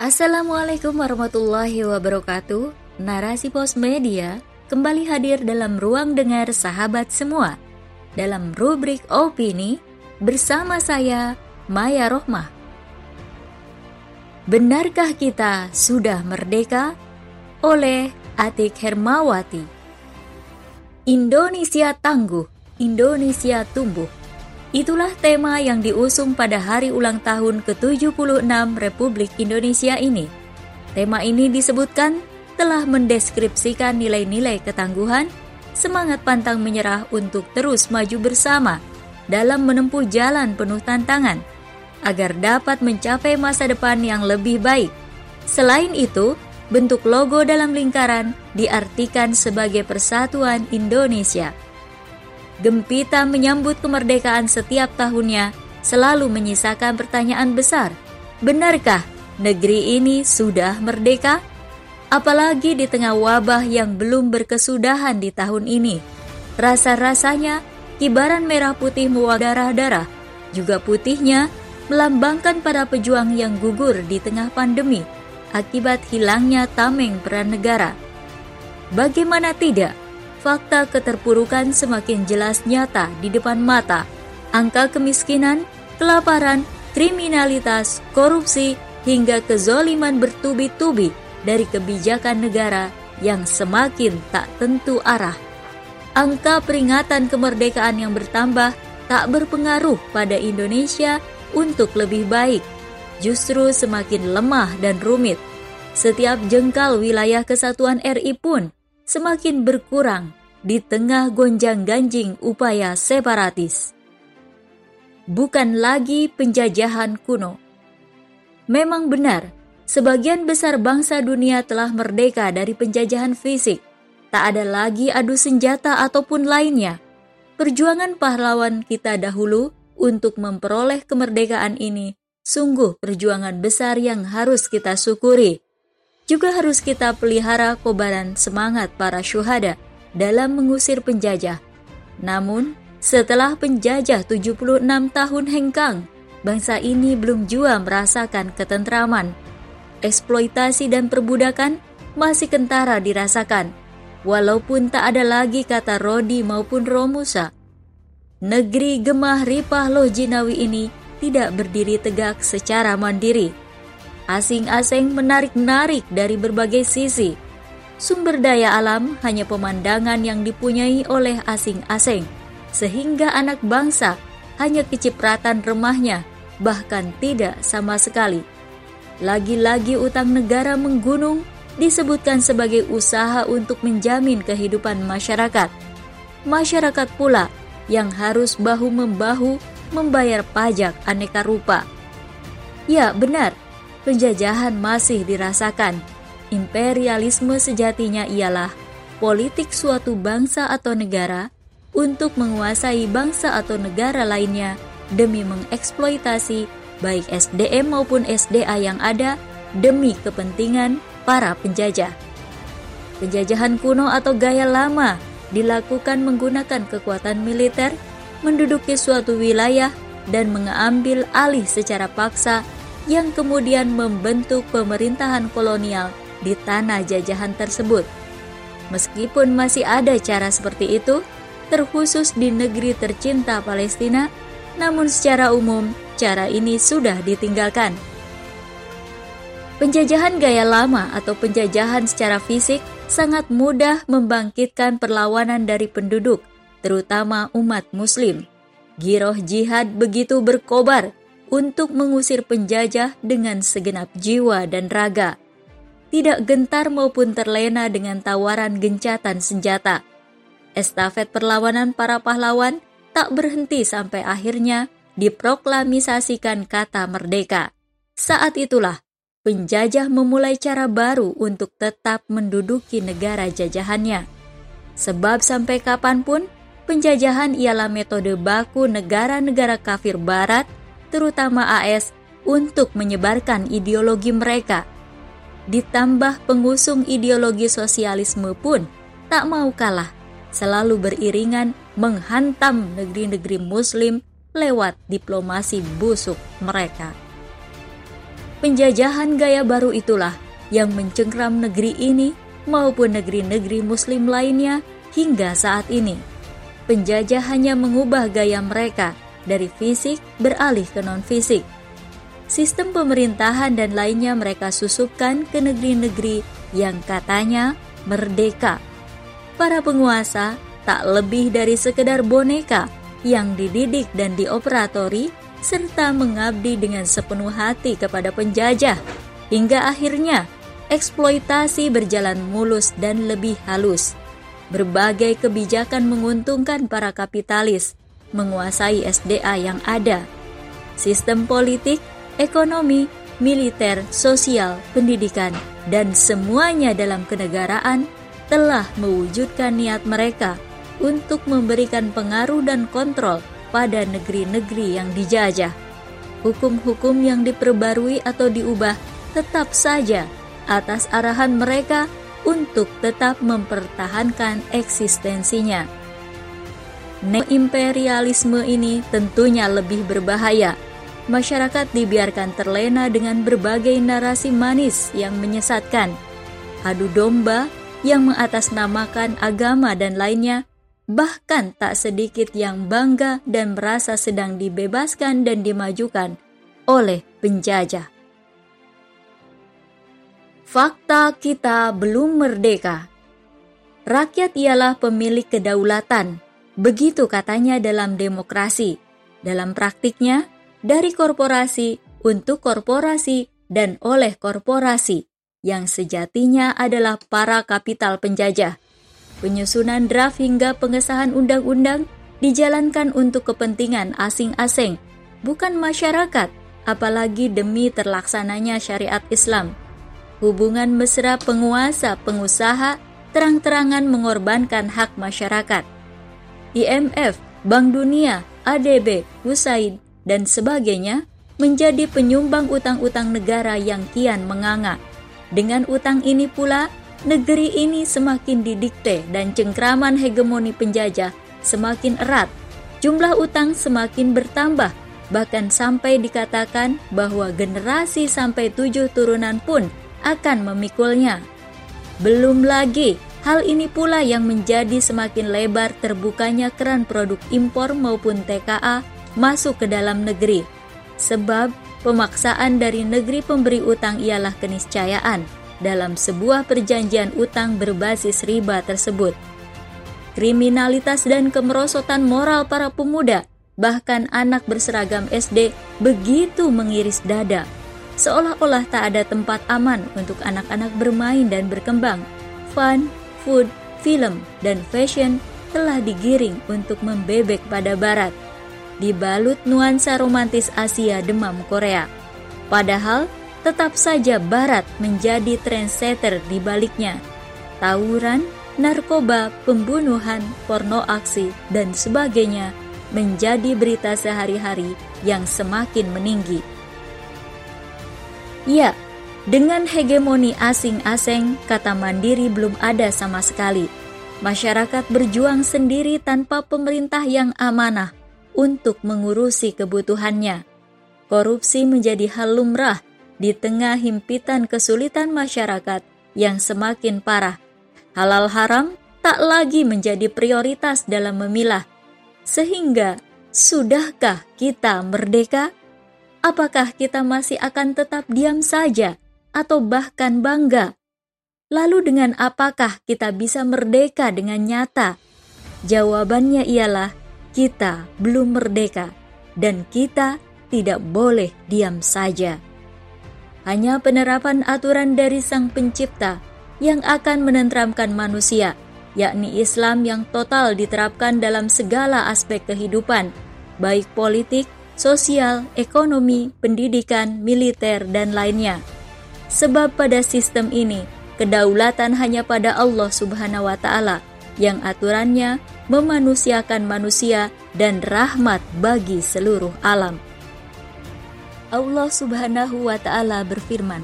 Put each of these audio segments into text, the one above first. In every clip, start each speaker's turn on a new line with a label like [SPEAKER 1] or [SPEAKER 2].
[SPEAKER 1] Assalamualaikum warahmatullahi wabarakatuh. Narasi Pos Media kembali hadir dalam ruang dengar sahabat semua. Dalam rubrik opini bersama saya Maya Rohmah. Benarkah kita sudah merdeka? Oleh Atik Hermawati. Indonesia tangguh, Indonesia tumbuh. Itulah tema yang diusung pada hari ulang tahun ke-76 Republik Indonesia ini. Tema ini disebutkan telah mendeskripsikan nilai-nilai ketangguhan, semangat pantang menyerah untuk terus maju bersama dalam menempuh jalan penuh tantangan, agar dapat mencapai masa depan yang lebih baik. Selain itu, bentuk logo dalam lingkaran diartikan sebagai persatuan Indonesia. Gempita menyambut kemerdekaan setiap tahunnya selalu menyisakan pertanyaan besar. Benarkah negeri ini sudah merdeka? Apalagi di tengah wabah yang belum berkesudahan di tahun ini. Rasa-rasanya kibaran merah putih mewadarah-darah, juga putihnya melambangkan para pejuang yang gugur di tengah pandemi akibat hilangnya tameng peran negara. Bagaimana tidak, fakta keterpurukan semakin jelas nyata di depan mata. Angka kemiskinan, kelaparan, kriminalitas, korupsi, hingga kezoliman bertubi-tubi dari kebijakan negara yang semakin tak tentu arah. Angka peringatan kemerdekaan yang bertambah tak berpengaruh pada Indonesia untuk lebih baik, justru semakin lemah dan rumit. Setiap jengkal wilayah kesatuan RI pun semakin berkurang di tengah gonjang-ganjing upaya separatis. Bukan lagi penjajahan kuno. Memang benar, sebagian besar bangsa dunia telah merdeka dari penjajahan fisik. Tak ada lagi adu senjata ataupun lainnya. Perjuangan pahlawan kita dahulu untuk memperoleh kemerdekaan ini sungguh perjuangan besar yang harus kita syukuri juga harus kita pelihara kobaran semangat para syuhada dalam mengusir penjajah. Namun, setelah penjajah 76 tahun hengkang, bangsa ini belum jua merasakan ketentraman. Eksploitasi dan perbudakan masih kentara dirasakan, walaupun tak ada lagi kata Rodi maupun Romusa. Negeri gemah ripah loh Jinawi ini tidak berdiri tegak secara mandiri asing-asing menarik-narik dari berbagai sisi. Sumber daya alam hanya pemandangan yang dipunyai oleh asing-asing, sehingga anak bangsa hanya kecipratan remahnya, bahkan tidak sama sekali. Lagi-lagi utang negara menggunung disebutkan sebagai usaha untuk menjamin kehidupan masyarakat. Masyarakat pula yang harus bahu-membahu membayar pajak aneka rupa. Ya, benar, penjajahan masih dirasakan. Imperialisme sejatinya ialah politik suatu bangsa atau negara untuk menguasai bangsa atau negara lainnya demi mengeksploitasi baik SDM maupun SDA yang ada demi kepentingan para penjajah. Penjajahan kuno atau gaya lama dilakukan menggunakan kekuatan militer, menduduki suatu wilayah, dan mengambil alih secara paksa yang kemudian membentuk pemerintahan kolonial di tanah jajahan tersebut. Meskipun masih ada cara seperti itu, terkhusus di negeri tercinta Palestina, namun secara umum cara ini sudah ditinggalkan. Penjajahan gaya lama atau penjajahan secara fisik sangat mudah membangkitkan perlawanan dari penduduk, terutama umat Muslim. Giroh jihad begitu berkobar untuk mengusir penjajah dengan segenap jiwa dan raga. Tidak gentar maupun terlena dengan tawaran gencatan senjata. Estafet perlawanan para pahlawan tak berhenti sampai akhirnya diproklamisasikan kata merdeka. Saat itulah penjajah memulai cara baru untuk tetap menduduki negara jajahannya. Sebab sampai kapan pun, penjajahan ialah metode baku negara-negara kafir barat terutama AS, untuk menyebarkan ideologi mereka. Ditambah pengusung ideologi sosialisme pun tak mau kalah, selalu beriringan menghantam negeri-negeri muslim lewat diplomasi busuk mereka. penjajahan gaya baru itulah yang mencengkram negeri ini maupun negeri-negeri muslim lainnya hingga saat ini. Penjajah hanya mengubah gaya mereka dari fisik beralih ke non-fisik. Sistem pemerintahan dan lainnya mereka susupkan ke negeri-negeri yang katanya merdeka. Para penguasa tak lebih dari sekedar boneka yang dididik dan dioperatori serta mengabdi dengan sepenuh hati kepada penjajah hingga akhirnya eksploitasi berjalan mulus dan lebih halus. Berbagai kebijakan menguntungkan para kapitalis menguasai SDA yang ada. Sistem politik, ekonomi, militer, sosial, pendidikan, dan semuanya dalam kenegaraan telah mewujudkan niat mereka untuk memberikan pengaruh dan kontrol pada negeri-negeri yang dijajah. Hukum-hukum yang diperbarui atau diubah tetap saja atas arahan mereka untuk tetap mempertahankan eksistensinya. Neoimperialisme ini tentunya lebih berbahaya. Masyarakat dibiarkan terlena dengan berbagai narasi manis yang menyesatkan. Adu domba yang mengatasnamakan agama dan lainnya, bahkan tak sedikit yang bangga dan merasa sedang dibebaskan dan dimajukan oleh penjajah. Fakta kita belum merdeka. Rakyat ialah pemilik kedaulatan. Begitu katanya dalam demokrasi. Dalam praktiknya, dari korporasi untuk korporasi dan oleh korporasi yang sejatinya adalah para kapital penjajah. Penyusunan draft hingga pengesahan undang-undang dijalankan untuk kepentingan asing-asing, bukan masyarakat, apalagi demi terlaksananya syariat Islam hubungan mesra penguasa pengusaha terang-terangan mengorbankan hak masyarakat. IMF, Bank Dunia, ADB, USAID, dan sebagainya menjadi penyumbang utang-utang negara yang kian menganga. Dengan utang ini pula, negeri ini semakin didikte dan cengkraman hegemoni penjajah semakin erat. Jumlah utang semakin bertambah, bahkan sampai dikatakan bahwa generasi sampai tujuh turunan pun akan memikulnya. Belum lagi, hal ini pula yang menjadi semakin lebar terbukanya keran produk impor maupun TKA masuk ke dalam negeri. Sebab pemaksaan dari negeri pemberi utang ialah keniscayaan dalam sebuah perjanjian utang berbasis riba tersebut. Kriminalitas dan kemerosotan moral para pemuda, bahkan anak berseragam SD, begitu mengiris dada seolah-olah tak ada tempat aman untuk anak-anak bermain dan berkembang. Fun, food, film, dan fashion telah digiring untuk membebek pada barat, dibalut nuansa romantis Asia demam Korea. Padahal, tetap saja barat menjadi trendsetter di baliknya. Tawuran, narkoba, pembunuhan, porno aksi, dan sebagainya menjadi berita sehari-hari yang semakin meninggi. Ya, dengan hegemoni asing-asing, kata mandiri belum ada sama sekali. Masyarakat berjuang sendiri tanpa pemerintah yang amanah untuk mengurusi kebutuhannya. Korupsi menjadi hal lumrah di tengah himpitan kesulitan masyarakat yang semakin parah. Halal haram tak lagi menjadi prioritas dalam memilah. Sehingga, sudahkah kita merdeka? apakah kita masih akan tetap diam saja atau bahkan bangga? Lalu dengan apakah kita bisa merdeka dengan nyata? Jawabannya ialah kita belum merdeka dan kita tidak boleh diam saja. Hanya penerapan aturan dari Sang Pencipta yang akan menenteramkan manusia, yakni Islam yang total diterapkan dalam segala aspek kehidupan, baik politik, sosial, ekonomi, pendidikan, militer, dan lainnya. Sebab pada sistem ini, kedaulatan hanya pada Allah Subhanahu wa Ta'ala, yang aturannya memanusiakan manusia dan rahmat bagi seluruh alam. Allah Subhanahu wa Ta'ala berfirman,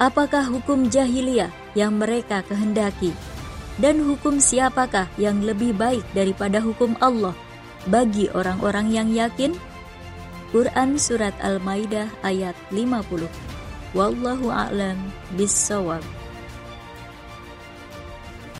[SPEAKER 1] "Apakah hukum jahiliyah yang mereka kehendaki, dan hukum siapakah yang lebih baik daripada hukum Allah?" bagi orang-orang yang yakin? Al-Quran Surat Al-Maidah ayat 50. Wallahu a'lam bissawab.